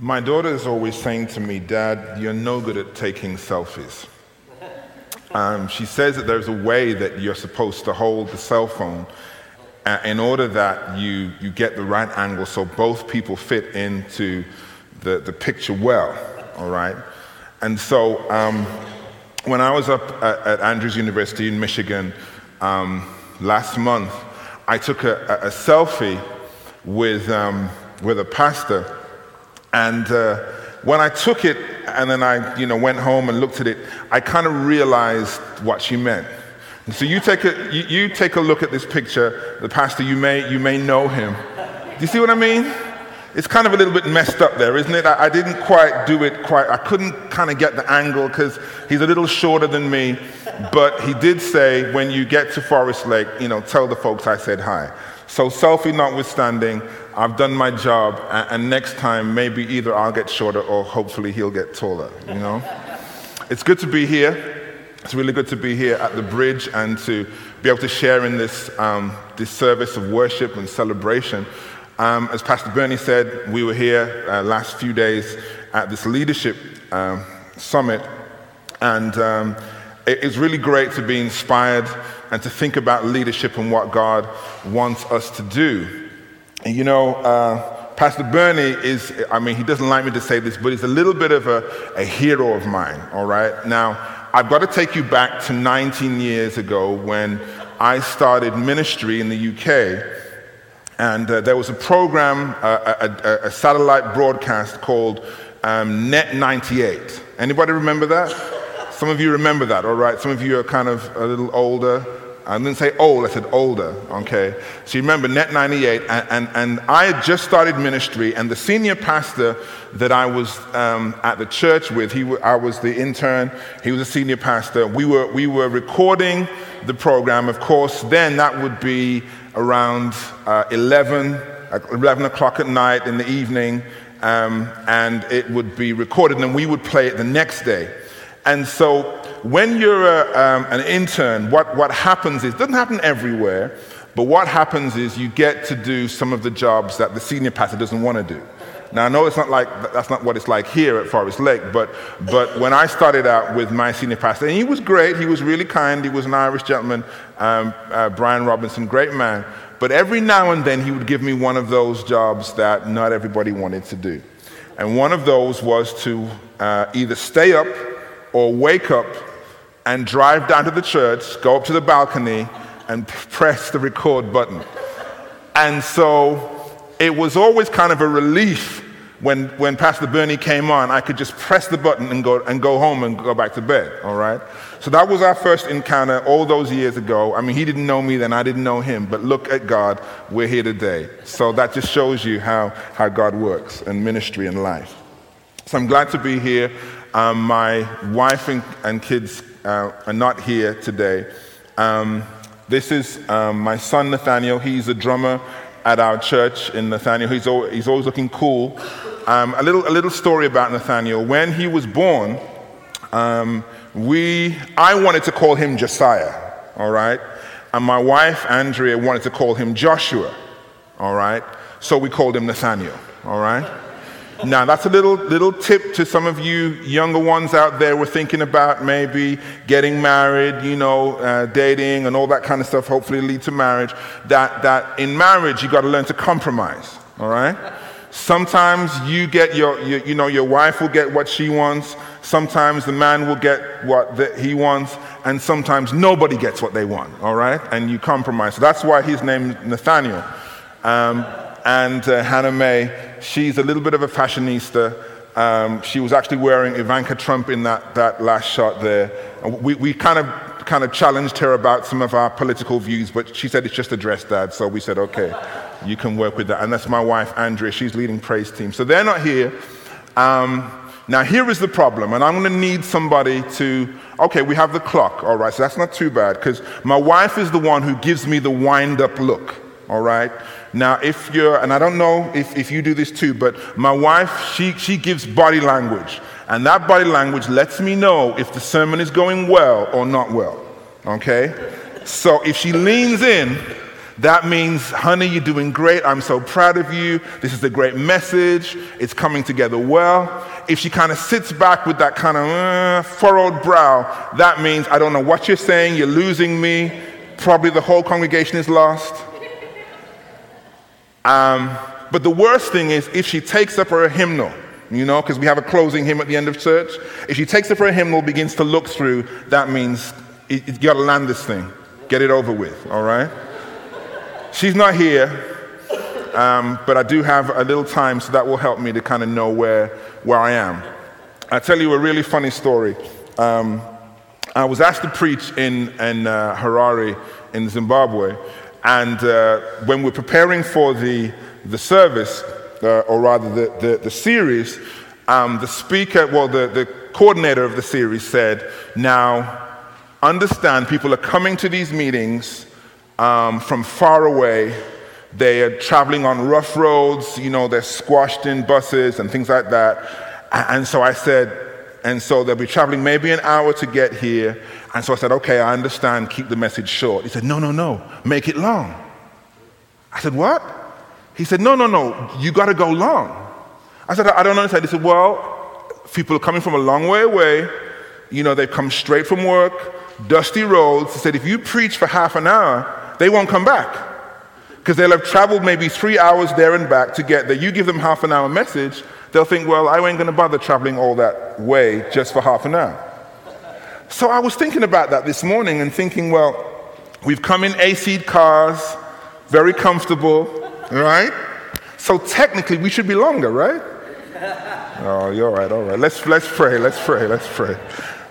My daughter is always saying to me, Dad, you're no good at taking selfies. Um, she says that there's a way that you're supposed to hold the cell phone uh, in order that you, you get the right angle so both people fit into the, the picture well, all right? And so um, when I was up at, at, Andrews University in Michigan um, last month, I took a, a, a selfie with, um, with a pastor and uh, when I took it and then I you know, went home and looked at it, I kind of realized what she meant. And so you take, a, you, you take a look at this picture, the pastor, you may, you may know him. Do you see what I mean? It's kind of a little bit messed up there, isn't it? I, I didn't quite do it quite, I couldn't kind of get the angle because he's a little shorter than me. But he did say, when you get to Forest Lake, you know, tell the folks I said hi. So, selfie notwithstanding, I've done my job, and next time maybe either I'll get shorter or hopefully he'll get taller, you know? it's good to be here. It's really good to be here at the bridge and to be able to share in this, um, this service of worship and celebration. Um, as Pastor Bernie said, we were here uh, last few days at this leadership um, summit, and um, it's really great to be inspired and to think about leadership and what God wants us to do. And you know, uh, Pastor Bernie is, I mean, he doesn't like me to say this, but he's a little bit of a, a hero of mine, all right? Now, I've got to take you back to 19 years ago when I started ministry in the UK. And uh, there was a program, uh, a, a, a, satellite broadcast called um, Net 98. Anybody remember that? Some of you remember that, all right? Some of you are kind of a little older. I didn't say old, I said older, okay? So you remember Net 98, and, and, and I had just started ministry, and the senior pastor that I was um, at the church with, he, I was the intern, he was a senior pastor. We were, we were recording the program. Of course, then that would be around uh, 11, 11 o'clock at night in the evening, um, and it would be recorded, and then we would play it the next day. And so when you're a, um, an intern, what, what happens is, it doesn't happen everywhere, but what happens is you get to do some of the jobs that the senior pastor doesn't want to do. Now, I know it's not like, that's not what it's like here at Forest Lake, but, but when I started out with my senior pastor, and he was great, he was really kind, he was an Irish gentleman, um, uh, Brian Robinson, great man, but every now and then he would give me one of those jobs that not everybody wanted to do. And one of those was to uh, either stay up or wake up and drive down to the church, go up to the balcony, and press the record button. And so it was always kind of a relief when, when Pastor Bernie came on, I could just press the button and go, and go home and go back to bed, all right? So that was our first encounter all those years ago. I mean, he didn't know me then, I didn't know him, but look at God, we're here today. So that just shows you how, how God works in ministry and life. So I'm glad to be here. Um, my wife and, and kids uh, are not here today. Um, this is um, my son Nathaniel. He's a drummer at our church in Nathaniel. He's, always, he's always looking cool. Um, a, little, a little story about Nathaniel. When he was born, um, we, I wanted to call him Josiah, all right? And my wife, Andrea, wanted to call him Joshua, all right? So we called him Nathaniel, all right? Now, that's a little, little tip to some of you younger ones out there. We're thinking about maybe getting married, you know, uh, dating and all that kind of stuff, hopefully lead to marriage. That, that in marriage, you got to learn to compromise, all right? Sometimes you get your, your, you know, your wife will get what she wants. Sometimes the man will get what the, he wants. And sometimes nobody gets what they want, all right? And you compromise. So that's why his name is Nathaniel. Um, and uh, Hannah May she's a little bit of a fashionista. Um, she was actually wearing Ivanka Trump in that, that last shot there. We, we kind of kind of challenged her about some of our political views, but she said it's just a dress, Dad. So we said, okay, you can work with that. And that's my wife, Andrea. She's leading praise team. So they're not here. Um, now, here is the problem, and I'm going to need somebody to. Okay, we have the clock, all right, so that's not too bad, because my wife is the one who gives me the wind up look, all right? Now, if you're, and I don't know if, if you do this too, but my wife, she, she gives body language. And that body language lets me know if the sermon is going well or not well. Okay? So if she leans in, that means, honey, you're doing great. I'm so proud of you. This is a great message. It's coming together well. If she kind of sits back with that kind of uh, furrowed brow, that means, I don't know what you're saying. You're losing me. Probably the whole congregation is lost. Um, but the worst thing is if she takes up her hymnal, you know, because we have a closing hymn at the end of church. If she takes up her hymnal, begins to look through, that means you got to land this thing, get it over with, all right? She's not here, um, but I do have a little time, so that will help me to kind of know where, where I am. I'll tell you a really funny story. Um, I was asked to preach in, in uh, Harare in Zimbabwe, and uh, when we're preparing for the, the service, uh, or rather the, the, the series, um, the speaker, well, the, the coordinator of the series said, Now, understand people are coming to these meetings um, from far away. They are traveling on rough roads, you know, they're squashed in buses and things like that. And so I said, and so they'll be traveling maybe an hour to get here. And so I said, okay, I understand, keep the message short. He said, no, no, no, make it long. I said, what? He said, No, no, no, you got to go long. I said, I don't understand. He said, Well, people are coming from a long way away. You know, they've come straight from work, dusty roads. He said, If you preach for half an hour, they won't come back because they'll have traveled maybe three hours there and back to get there. You give them half an hour message, they'll think, Well, I ain't going to bother traveling all that way just for half an hour. So I was thinking about that this morning and thinking, Well, we've come in AC cars, very comfortable right? So technically, we should be longer, right? Oh, you're right, all right. Let's, let's pray, let's pray, let's pray.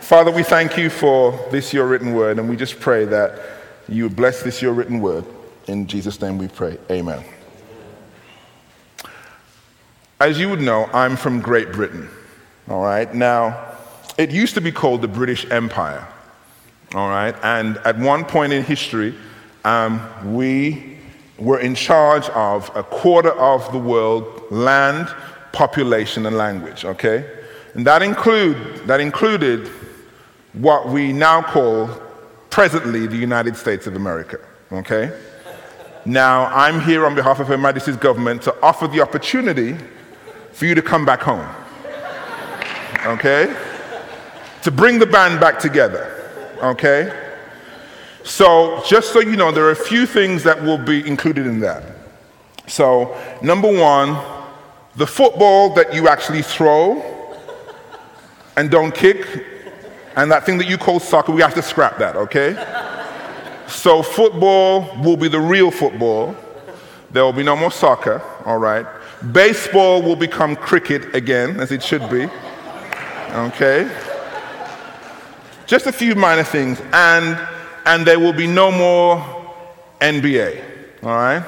Father, we thank you for this, your written word, and we just pray that you bless this, your written word. In Jesus' name we pray. Amen. As you would know, I'm from Great Britain, all right? Now, it used to be called the British Empire, all right? And at one point in history, um, we were in charge of a quarter of the world land, population, and language, okay? And that, include, that included what we now call presently the United States of America, okay? Now, I'm here on behalf of Her Majesty's government to offer the opportunity for you to come back home, okay? To bring the band back together, okay? So, just so you know, there are a few things that will be included in that. So, number one, the football that you actually throw and don't kick, and that thing that you call soccer, we have to scrap that, okay? So, football will be the real football. There will be no more soccer, all right? Baseball will become cricket again, as it should be, okay? Just a few minor things. And and there will be no more NBA. All right?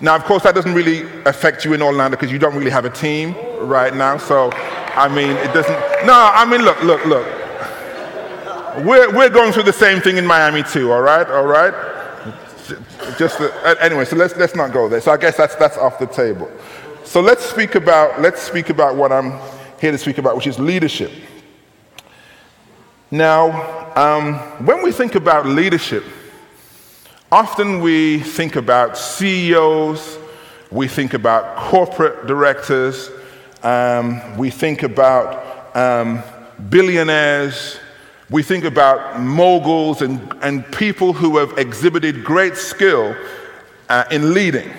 Now, of course, that doesn't really affect you in Orlando because you don't really have a team right now. So, I mean, it doesn't. No, I mean, look, look, look. We're, we're going through the same thing in Miami too, all right? All right? Just uh, anyway, so let's, let's not go there. So I guess that's, that's off the table. So let's speak about, let's speak about what I'm here to speak about, which is leadership. Now, um, when we think about leadership, often we think about CEOs, we think about corporate directors, um, we think about um, billionaires, we think about moguls and, and people who have exhibited great skill uh, in leading.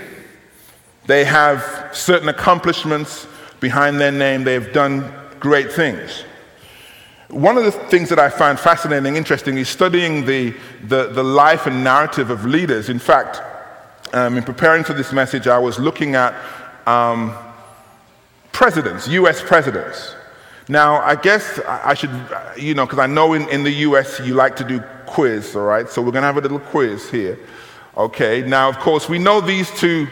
They have certain accomplishments behind their name, they've done great things. One of the things that I find fascinating, interesting, is studying the, the, the life and narrative of leaders. In fact, um, in preparing for this message, I was looking at um, presidents, US presidents. Now, I guess I should, you know, because I know in, in the US you like to do quiz, all right? So we're going to have a little quiz here. Okay, now, of course, we know these two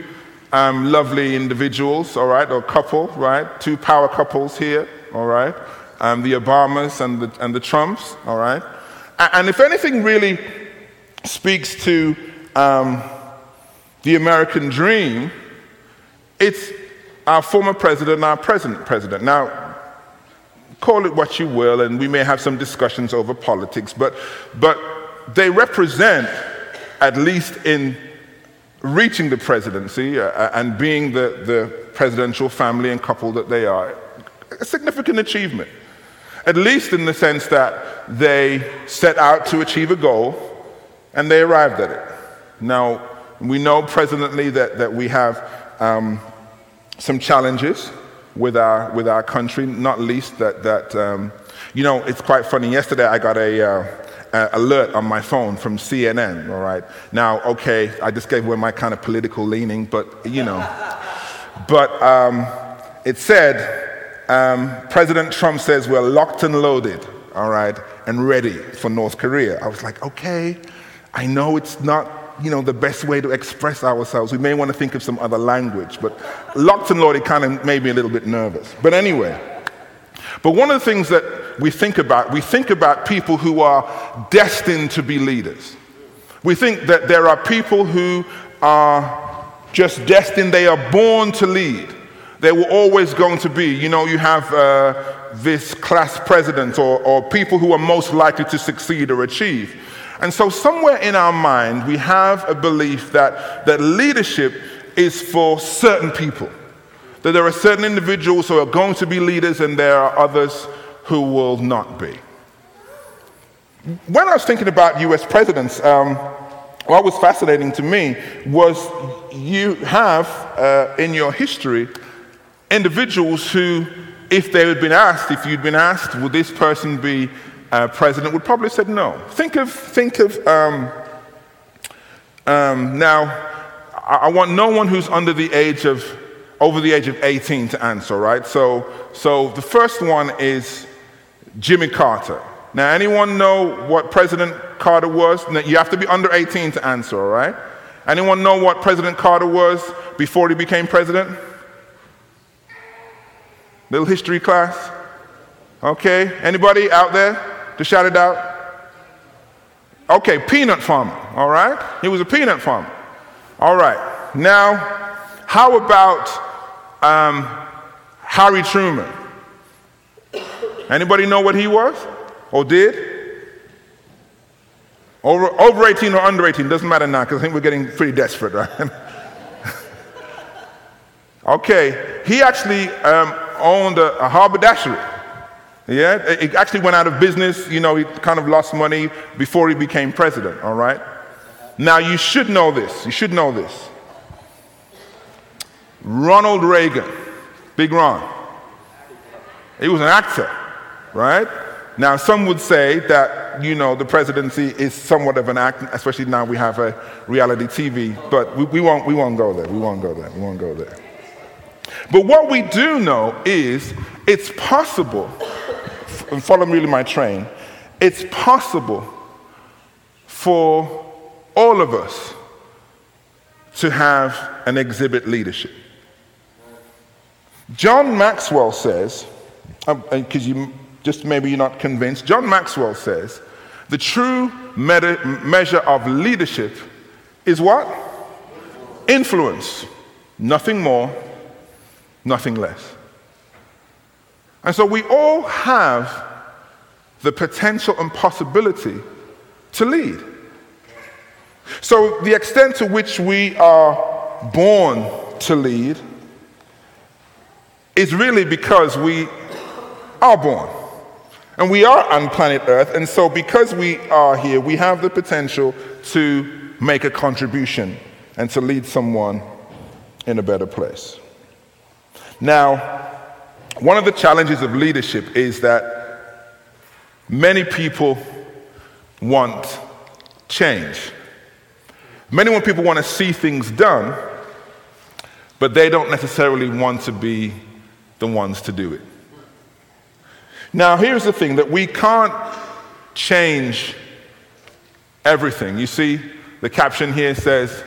um, lovely individuals, all right, or couple, right? Two power couples here, all right? um, the Obamas and the, and the Trumps, all right? And if anything really speaks to um, the American dream, it's our former president and our present president. Now, call it what you will, and we may have some discussions over politics, but, but they represent, at least in reaching the presidency uh, and being the, the presidential family and couple that they are, a significant achievement. At least in the sense that they set out to achieve a goal and they arrived at it. Now, we know presently that, that we have um, some challenges with our, with our country, not least that, that um, you know, it's quite funny. Yesterday I got a, uh, alert on my phone from CNN, all right? Now, okay, I just gave away my kind of political leaning, but, you know. but um, it said, um, President Trump says we're locked and loaded, all right, and ready for North Korea. I was like, okay, I know it's not you know, the best way to express ourselves. We may want to think of some other language, but locked and loaded kind of made me a little bit nervous. But anyway, but one of the things that we think about, we think about people who are destined to be leaders. We think that there are people who are just destined, they are born to lead. They were always going to be, you know, you have uh, this class president or, or people who are most likely to succeed or achieve. And so, somewhere in our mind, we have a belief that, that leadership is for certain people. That there are certain individuals who are going to be leaders and there are others who will not be. When I was thinking about US presidents, um, what was fascinating to me was you have uh, in your history individuals who, if they had been asked, if you'd been asked, would this person be uh, president would probably have said no. Think of, think of um, um, now, I, I, want no one who's under the age of, over the age of 18 to answer, right? So, so the first one is Jimmy Carter. Now, anyone know what President Carter was? You have to be under 18 to answer, all right? Anyone know what President Carter was before he became president? Little history class? Okay, anybody out there? to shout it out? Okay, peanut farmer, all right? He was a peanut farmer. All right. Now, how about um, Harry Truman? Anybody know what he was or did? Over, over 18 or under 18, doesn't matter now because I think we're getting pretty desperate, right? okay, he actually um, owned a, a haberdashery. Yeah, it actually went out of business. You know, he kind of lost money before he became president, all right? Now, you should know this. You should know this. Ronald Reagan, Big Ron, he was an actor, right? Now, some would say that, you know, the presidency is somewhat of an act, especially now we have a reality TV, but we, we, won't, we won't go there. We won't go there. We won't go there. But what we do know is it's possible and follow really my train, it's possible for all of us to have an exhibit leadership. John Maxwell says, because um, you just maybe you're not convinced, John Maxwell says, the true measure of leadership is what? Influence. Nothing more, nothing less. And so we all have the potential and possibility to lead. So, the extent to which we are born to lead is really because we are born. And we are on planet Earth, and so because we are here, we have the potential to make a contribution and to lead someone in a better place. Now, one of the challenges of leadership is that many people want change. Many people want to see things done, but they don't necessarily want to be the ones to do it. Now, here's the thing that we can't change everything. You see, the caption here says,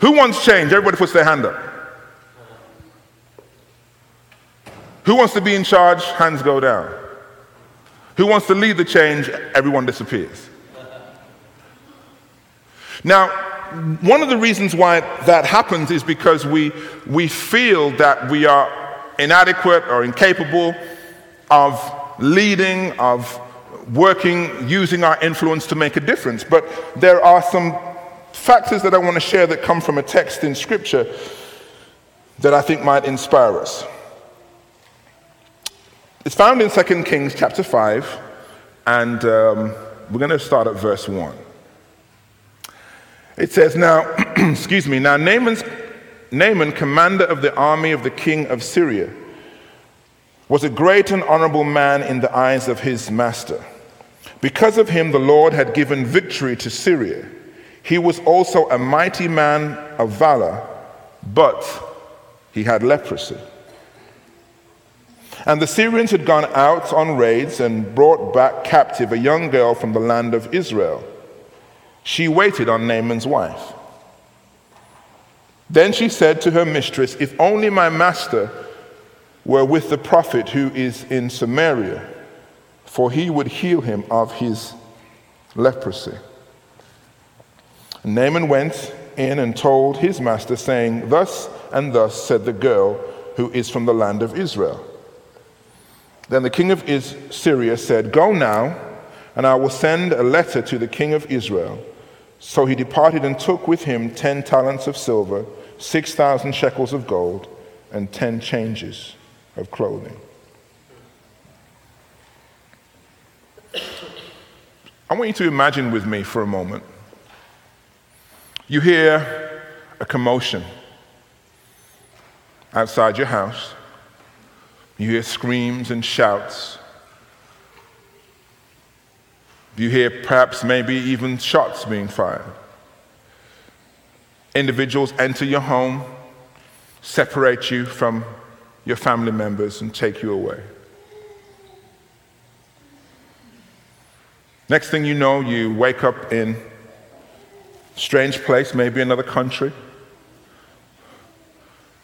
Who wants change? Everybody puts their hand up. Who wants to be in charge? Hands go down. Who wants to lead the change? Everyone disappears. Now, one of the reasons why that happens is because we, we feel that we are inadequate or incapable of leading, of working, using our influence to make a difference. But there are some factors that I want to share that come from a text in Scripture that I think might inspire us. It's found in 2 Kings chapter 5, and um, we're going to start at verse 1. It says, Now, excuse me, now Naaman's, Naaman, commander of the army of the king of Syria, was a great and honorable man in the eyes of his master. Because of him, the Lord had given victory to Syria. He was also a mighty man of valor, but he had leprosy. And the Syrians had gone out on raids and brought back captive a young girl from the land of Israel. She waited on Naaman's wife. Then she said to her mistress, If only my master were with the prophet who is in Samaria, for he would heal him of his leprosy. Naaman went in and told his master, saying, Thus and thus said the girl who is from the land of Israel. Then the king of Syria said, Go now, and I will send a letter to the king of Israel. So he departed and took with him ten talents of silver, six thousand shekels of gold, and ten changes of clothing. I want you to imagine with me for a moment. You hear a commotion outside your house. You hear screams and shouts. You hear perhaps maybe even shots being fired. Individuals enter your home, separate you from your family members, and take you away. Next thing you know, you wake up in a strange place, maybe another country,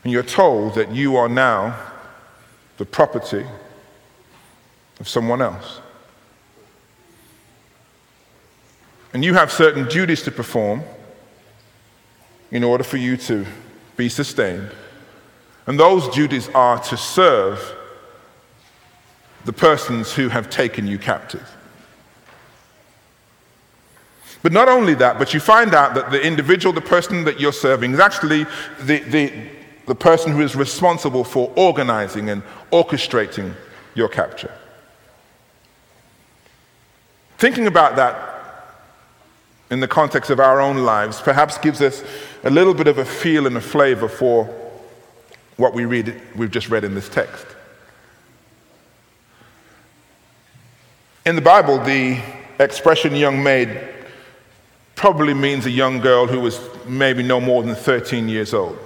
and you're told that you are now the property of someone else. And you have certain duties to perform in order for you to be sustained. And those duties are to serve the persons who have taken you captive. But not only that, but you find out that the individual, the person that you're serving, is actually the, the, the person who is responsible for organizing and orchestrating your capture. Thinking about that in the context of our own lives perhaps gives us a little bit of a feel and a flavor for what we read, we've just read in this text. In the Bible, the expression young maid probably means a young girl who was maybe no more than 13 years old,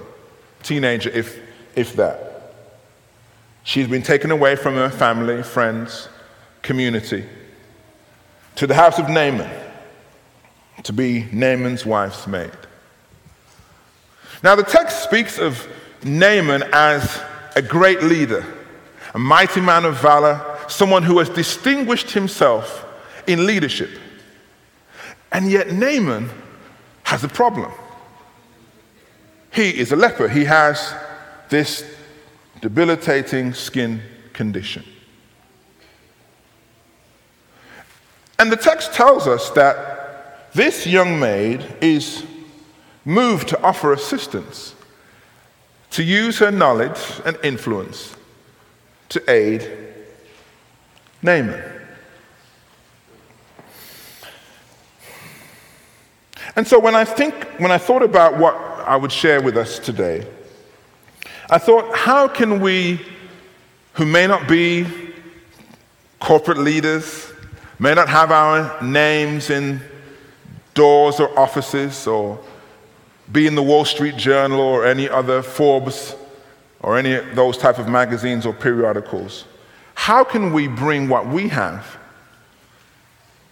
teenager, if, if that. She's been taken away from her family, friends, community, to the house of Naaman to be Naaman's wife's maid. Now, the text speaks of Naaman as a great leader, a mighty man of valor, someone who has distinguished himself in leadership. And yet, Naaman has a problem. He is a leper, he has this debilitating skin condition. And the text tells us that this young maid is moved to offer assistance, to use her knowledge and influence to aid Naaman. And so when I think, when I thought about what I would share with us today, I thought, how can we, who may not be corporate leaders, may not have our names in doors or offices or be in the Wall Street Journal or any other Forbes or any of those type of magazines or periodicals. How can we bring what we have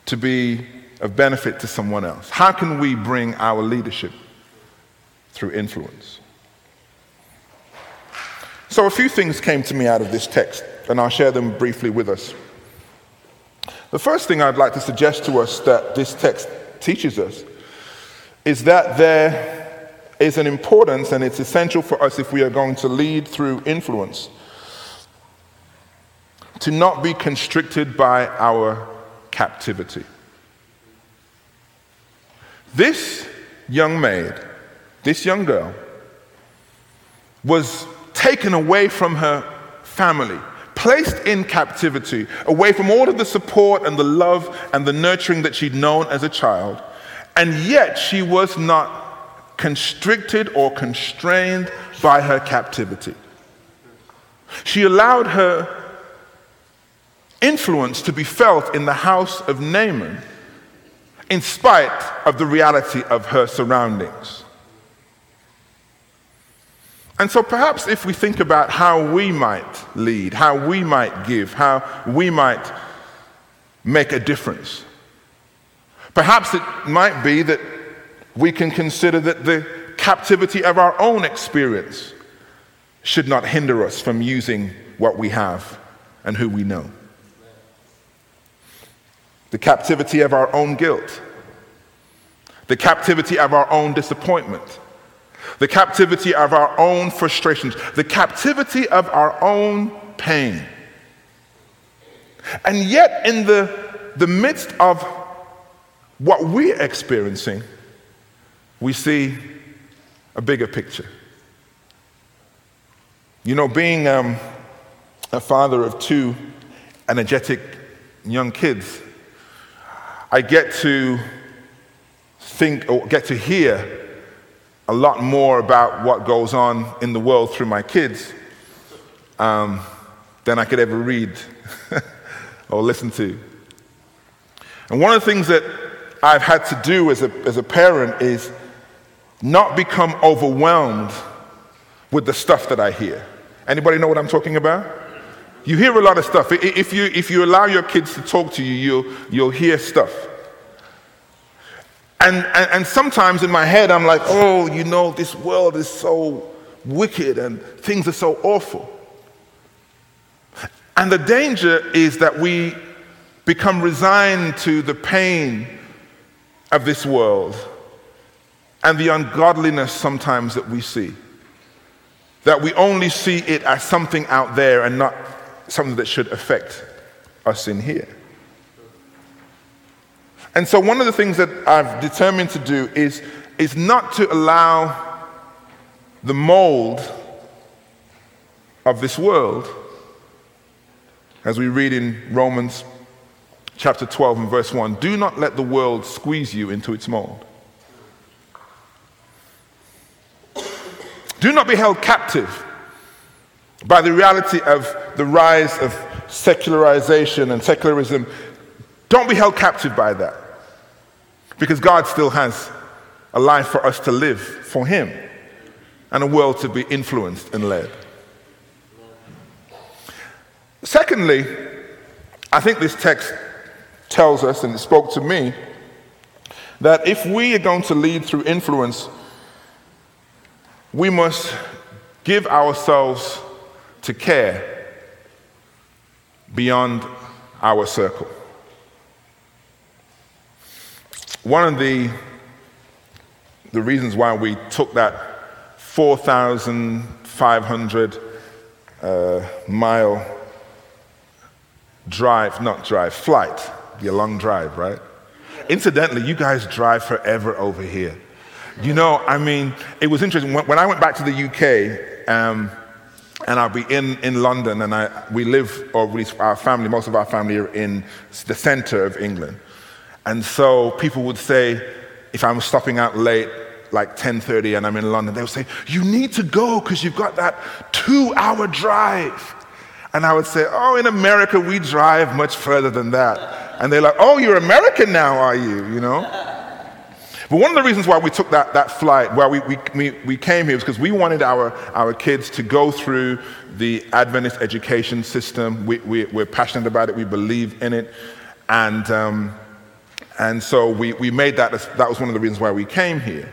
to be of benefit to someone else? How can we bring our leadership through influence? So, a few things came to me out of this text, and I'll share them briefly with us. The first thing I'd like to suggest to us that this text teaches us is that there is an importance and it's essential for us if we are going to lead through influence to not be constricted by our captivity. This young maid, this young girl, was taken away from her family, placed in captivity, away from all of the support and the love and the nurturing that she'd known as a child, and yet she was not constricted or constrained by her captivity. She allowed her influence to be felt in the house of Naaman in spite of the reality of her surroundings. And so perhaps if we think about how we might lead, how we might give, how we might make a difference, perhaps it might be that we can consider that the captivity of our own experience should not hinder us from using what we have and who we know. The captivity of our own guilt, the captivity of our own disappointment the captivity of our own frustrations, the captivity of our own pain. And yet, in the, the midst of what we're experiencing, we see a bigger picture. You know, being um, a father of two energetic young kids, I get to think or get to hear a lot more about what goes on in the world through my kids um, than I could ever read or listen to. And one of the things that I've had to do as a, as a parent is not become overwhelmed with the stuff that I hear. Anybody know what I'm talking about? You hear a lot of stuff. If you, if you allow your kids to talk to you, you'll, you'll hear stuff. And, and, and sometimes in my head, I'm like, oh, you know, this world is so wicked and things are so awful. And the danger is that we become resigned to the pain of this world and the ungodliness sometimes that we see. That we only see it as something out there and not something that should affect us in here. And so, one of the things that I've determined to do is, is not to allow the mold of this world, as we read in Romans chapter 12 and verse 1 do not let the world squeeze you into its mold. Do not be held captive by the reality of the rise of secularization and secularism don't be held captive by that. Because God still has a life for us to live for Him and a world to be influenced and led. Secondly, I think this text tells us, and it spoke to me, that if we are going to lead through influence, we must give ourselves to care beyond our circle. One of the, the reasons why we took that 4,500 uh, mile drive, not drive, flight, a long drive, right? Incidentally, you guys drive forever over here. You know, I mean, it was interesting. When, when I went back to the UK, um, and I'll be in, in London, and I, we live, or at least our family, most of our family are in the center of England. And so people would say, if I'm stopping out late, like 10:30 and I'm in London, they would say, "You need to go because you've got that 2-hour drive." And I would say, "Oh, in America we drive much further than that." And they're like, "Oh, you're American now, are you?" You know? But one of the reasons why we took that, that flight, why we, we, we came here, was because we wanted our, our kids to go through the Adventist education system. We, we, we're passionate about it, we believe in it. And um, and so we, we made that, that was one of the reasons why we came here.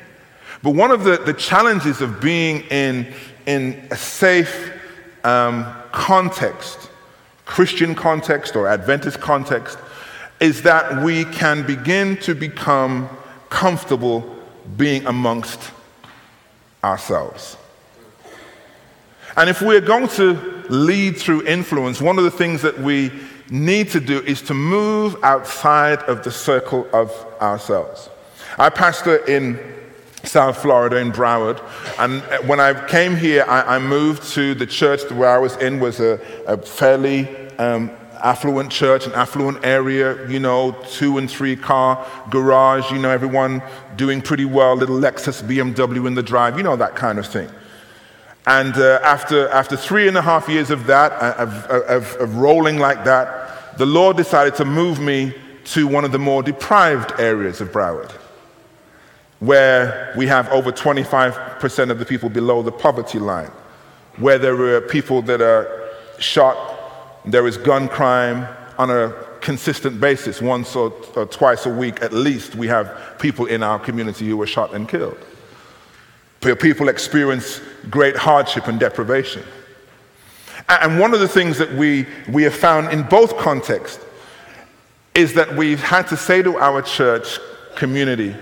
But one of the, the challenges of being in, in a safe um, context, Christian context or Adventist context, is that we can begin to become comfortable being amongst ourselves. And if we're going to lead through influence, one of the things that we need to do is to move outside of the circle of ourselves. I pastor in South Florida in Broward. And when I came here, I, I moved to the church where I was in was a, a fairly um, affluent church, an affluent area, you know, two and three car garage, you know, everyone doing pretty well, little Lexus BMW in the drive, you know, that kind of thing. And uh, after, after three and a half years of that, uh, of, of, of rolling like that, the Lord decided to move me to one of the more deprived areas of Broward, where we have over 25% of the people below the poverty line, where there are people that are shot there is gun crime on a consistent basis, once or, or, twice a week at least. We have people in our community who were shot and killed. People experience great hardship and deprivation. And one of the things that we, we have found in both contexts is that we've had to say to our church community,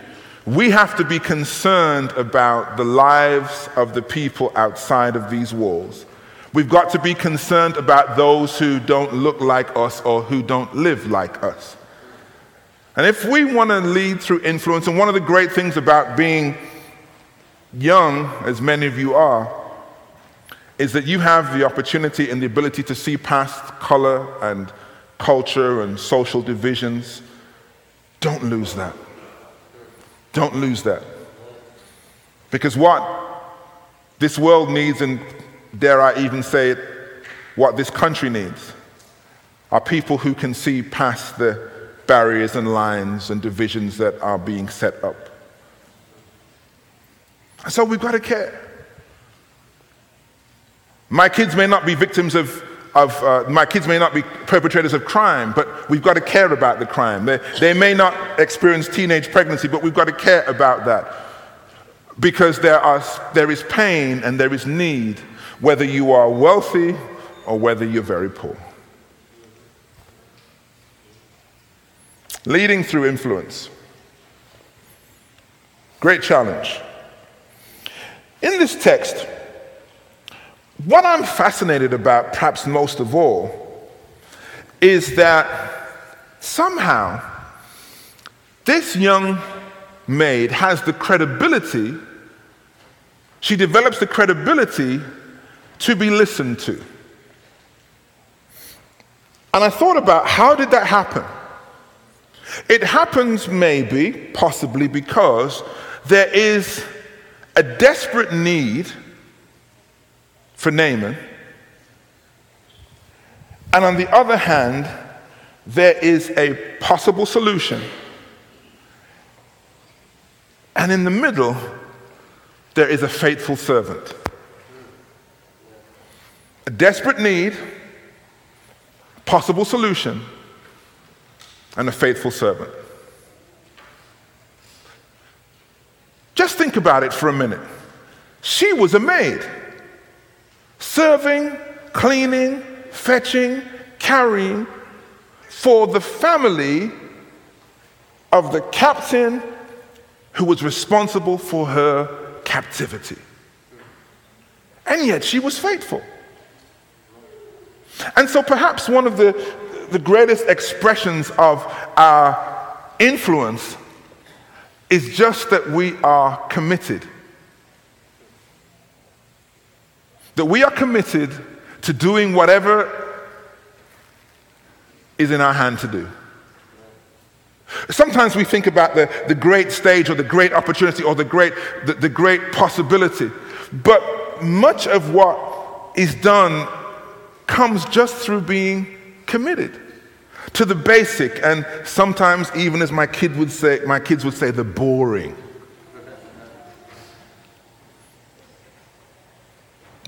we have to be concerned about the lives of the people outside of these walls We've got to be concerned about those who don't look like us or who don't live like us. And if we want to lead through influence, and one of the great things about being young, as many of you are, is that you have the opportunity and the ability to see past color and culture and social divisions. Don't lose that. Don't lose that. Because what this world needs and dare I even say it, what this country needs are people who can see past the barriers and lines and divisions that are being set up. So we've got to care. My kids may not be victims of, of uh, my kids may not be perpetrators of crime, but we've got to care about the crime. They, they may not experience teenage pregnancy, but we've got to care about that because there, are, there is pain and there is need whether you are wealthy or whether you're very poor. Leading through influence. Great challenge. In this text, what I'm fascinated about, perhaps most of all, is that somehow this young maid has the credibility, she develops the credibility to be listened to. And I thought about how did that happen? It happens maybe, possibly because there is a desperate need for Naaman. And on the other hand, there is a possible solution. And in the middle, there is a faithful servant a desperate need, possible solution, and a faithful servant. Just think about it for a minute. She was a maid, serving, cleaning, fetching, carrying for the family of the captain who was responsible for her captivity. And yet she was faithful. And so perhaps one of the, the greatest expressions of our influence is just that we are committed. That we are committed to doing whatever is in our hand to do. Sometimes we think about the, the great stage or the great opportunity or the great, the, the great possibility, but much of what is done comes just through being committed to the basic and sometimes even as my kid would say my kids would say the boring.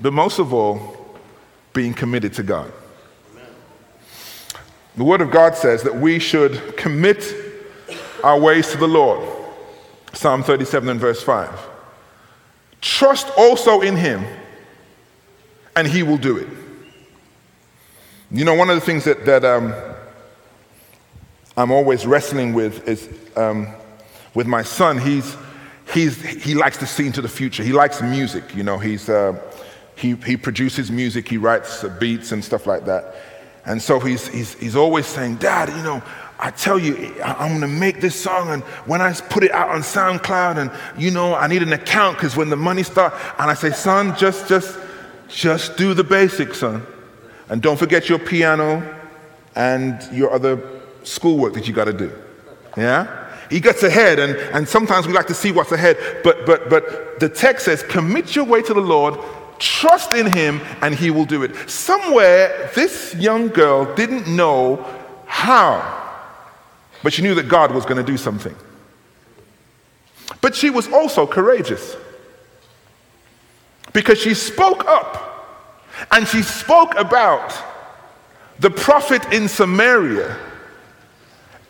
But most of all being committed to god. The word of god says that we should commit our ways to the lord. Psalm 37 and verse 5 trust also in him and he will do it. You know, one of the things that, that um, I'm always wrestling with is um, with my son, he's, he's, he likes to see into the future. He likes music, you know, he's, uh, he, he produces music, he writes beats and stuff like that. And so he's, he's, he's always saying, Dad, you know, I tell you, I'm to make this song, and when I put it out on SoundCloud, and you know, I need an account because when the money starts, and I say, son, just, just, just do the basics, son, and don't forget your piano and your other schoolwork that you got to do. Yeah. He gets ahead, and, and sometimes we like to see what's ahead, but, but, but the text says, Commit your way to the Lord, trust in Him, and He will do it. Somewhere, this young girl didn't know how but she knew that God was going to do something. But she was also courageous because she spoke up and she spoke about the prophet in Samaria,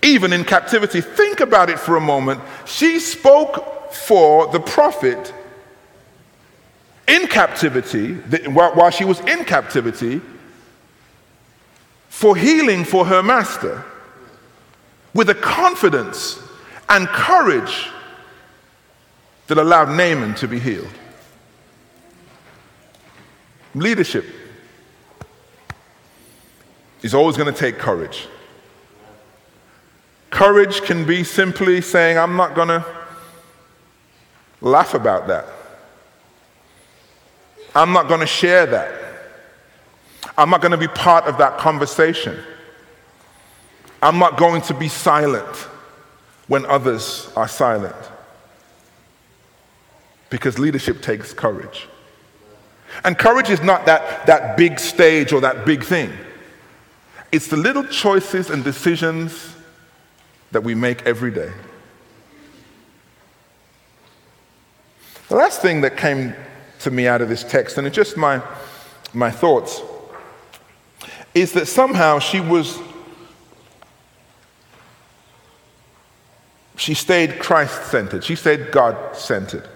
even in captivity. Think about it for a moment. She spoke for the prophet in captivity, while she was in captivity, for healing for her master with a confidence and courage that allowed Naaman to be healed. Leadership is always going to take courage. Courage can be simply saying, I'm not going to laugh about that. I'm not going to share that. I'm not going to be part of that conversation. I'm not going to be silent when others are silent. Because leadership takes courage. And courage is not that, that big stage or that big thing, it's the little choices and decisions that we make every day. The last thing that came to me out of this text, and it's just my, my thoughts, is that somehow she was She stayed Christ centered, she stayed God centered.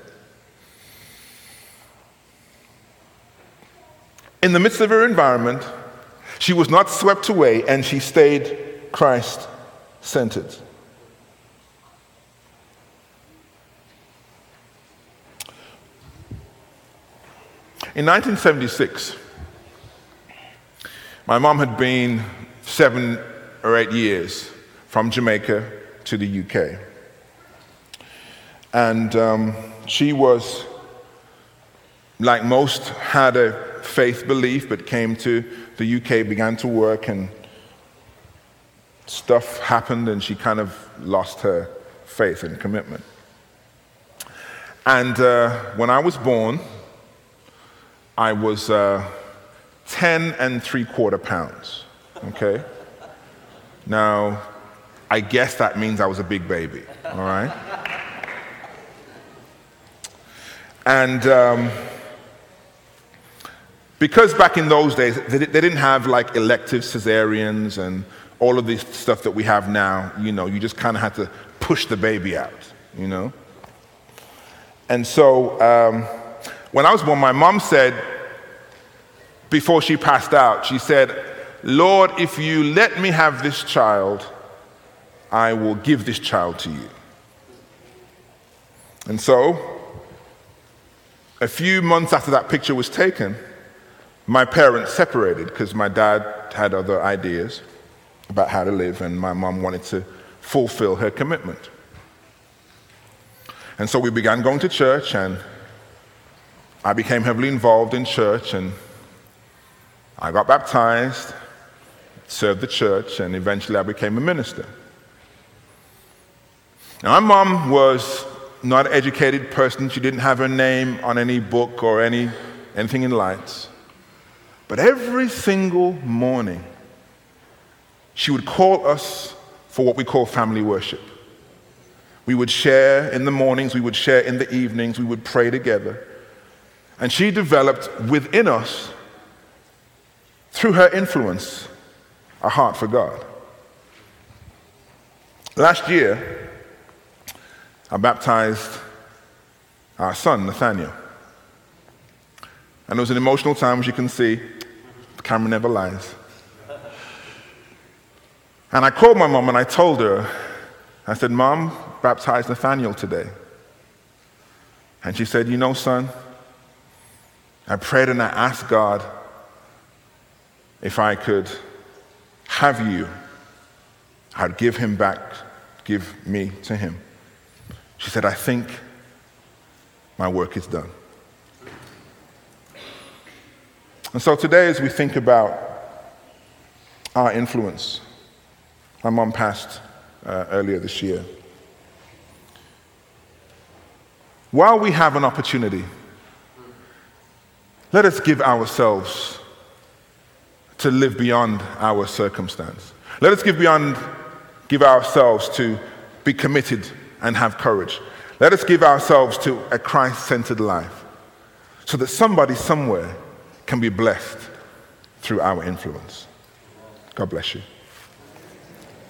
In the midst of her environment, she was not swept away and she stayed Christ centered. In 1976, my mom had been seven or eight years from Jamaica to the UK. And um, she was, like most, had a faith belief, but came to the UK, began to work, and stuff happened, and she kind of lost her faith and commitment. And uh, when I was born, I was uh, 10 and three quarter pounds. Okay? Now, I guess that means I was a big baby, all right? And um, because back in those days, they, they didn't have like elective cesareans and all of this stuff that we have now, you know, you just kind of had to push the baby out, you know? And so um, when I was born, my mom said, before she passed out, she said, Lord, if you let me have this child, I will give this child to you. And so a few months after that picture was taken, my parents separated because my dad had other ideas about how to live, and my mom wanted to fulfill her commitment. And so we began going to church, and I became heavily involved in church, and I got baptized, served the church, and eventually I became a minister. Now, my mom was not an educated person. She didn't have her name on any book or any, anything in lights. But every single morning, she would call us for what we call family worship. We would share in the mornings, we would share in the evenings, we would pray together. And she developed within us, through her influence, a heart for God. Last year, I baptized our son, Nathaniel. And it was an emotional time, as you can see. The camera never lies. And I called my mom and I told her, I said, Mom, baptized Nathaniel today. And she said, You know, son, I prayed and I asked God if I could have you I'd give him back, give me to him. She said, I think my work is done. And so today, as we think about our influence, my mom passed uh, earlier this year. While we have an opportunity, let us give ourselves to live beyond our circumstance. Let us give beyond, give ourselves to be committed and have courage. Let us give ourselves to a Christ centered life so that somebody somewhere can be blessed through our influence. God bless you.